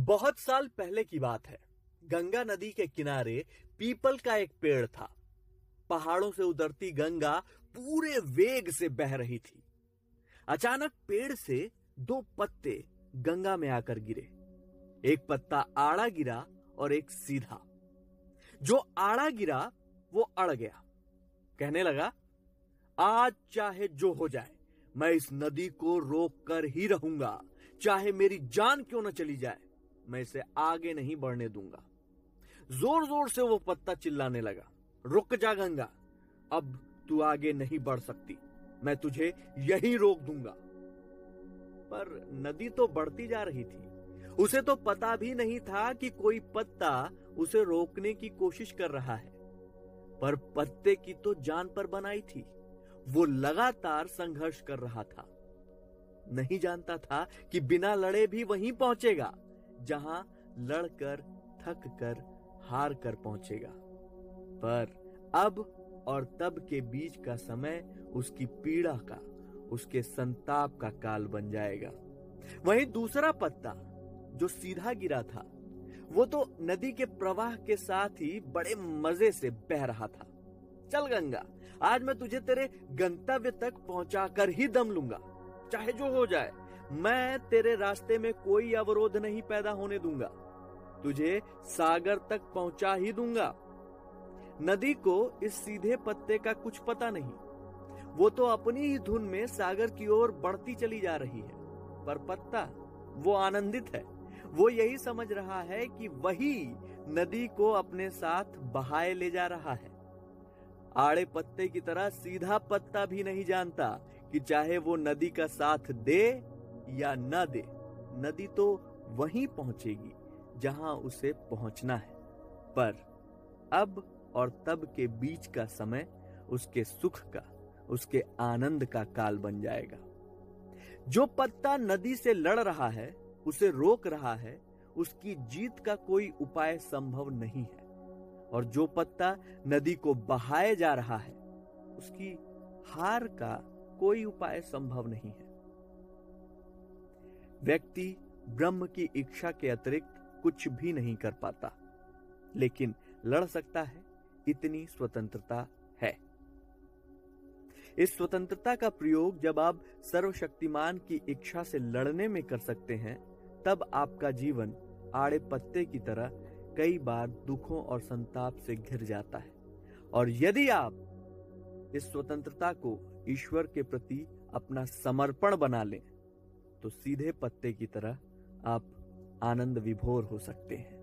बहुत साल पहले की बात है। गंगा नदी के किनारे पीपल का एक पेड़ था। पहाड़ों से उतरती गंगा पूरे वेग से बह रही थी। अचानक पेड़ से दो पत्ते गंगा में आकर गिरे। एक पत्ता आड़ा गिरा और एक सीधा। जो आड़ा गिरा, वो अड़ गया। कहने लगा, आज चाहे जो हो जाए, मैं इस नदी को रोक कर ही रहूँगा। चाहे मेरी जान क्यों ना चली जाए। मैं इसे आगे नहीं बढ़ने दूँगा। ज़ोर ज़ोर से वो पत्ता चिल्लाने लगा। रुक जा गंगा। अब तू आगे नहीं बढ़ सकती। मैं तुझे यही रोक दूँगा। पर नदी तो बढ़ती जा रही थी। उसे तो पता भी नहीं था कि कोई पत्ता उसे रोकने की कोशिश कर रहा है। पर पत्ते की तो जान पर बनाई थी। वो लगातार संघर्ष कर रहा था। नहीं जानता था कि बिना लड़े भी वहीं पहुंचेगा। जहाँ लड़कर थक कर हार कर पहुंचेगा। पर अब और तब के बीच का समय उसकी पीड़ा का, उसके संताप का काल बन जाएगा। वहीं दूसरा पत्ता, जो सीधा गिरा था, वो तो नदी के प्रवाह के साथ ही बड़े मज़े से बह रहा था। चल गंगा, आज मैं तुझे तेरे गंतव्य तक पहुँचा कर ही दम लूँगा, चाहे जो हो जाए। मैं तेरे रास्ते में कोई अवरोध नहीं पैदा होने दूँगा। तुझे सागर तक पहुँचा ही दूँगा। नदी को इस सीधे पत्ते का कुछ पता नहीं। वो तो अपनी ही धुन में सागर की ओर बढ़ती चली जा रही है। पर पत्ता, वो आनंदित है। वो यही समझ रहा है कि वही नदी को अपने साथ बहाए ले जा रहा है। आड़े पत्ते की तरह सीधा पत्ता भी नहीं जानता कि चाहे वो नदी का साथ दे या न दे, नदी तो वहीं पहुंचेगी जहाँ उसे पहुँचना है। पर अब और तब के बीच का समय उसके सुख का, उसके आनंद का काल बन जाएगा। जो पत्ता नदी से लड़ रहा है, उसे रोक रहा है, उसकी जीत का कोई उपाय संभव नहीं है। और जो पत्ता नदी को बहाए जा रहा है, उसकी हार का कोई उपाय संभव नहीं है। व्यक्ति ब्रह्म की इच्छा के अतिरिक्त कुछ भी नहीं कर पाता। लेकिन लड़ सकता है, इतनी स्वतंत्रता है। इस स्वतंत्रता का प्रयोग जब आप सर्वशक्तिमान की इच्छा से लड़ने में कर सकते हैं, तब आपका जीवन आड़े पत्ते की तरह कई बार दुखों और संताप से घिर जाता है। और यदि आप इस स्वतंत्रता को ईश्वर के प्रति अपना समर्पण बना लें तो सीधे पत्ते की तरह आप आनंद विभोर हो सकते हैं।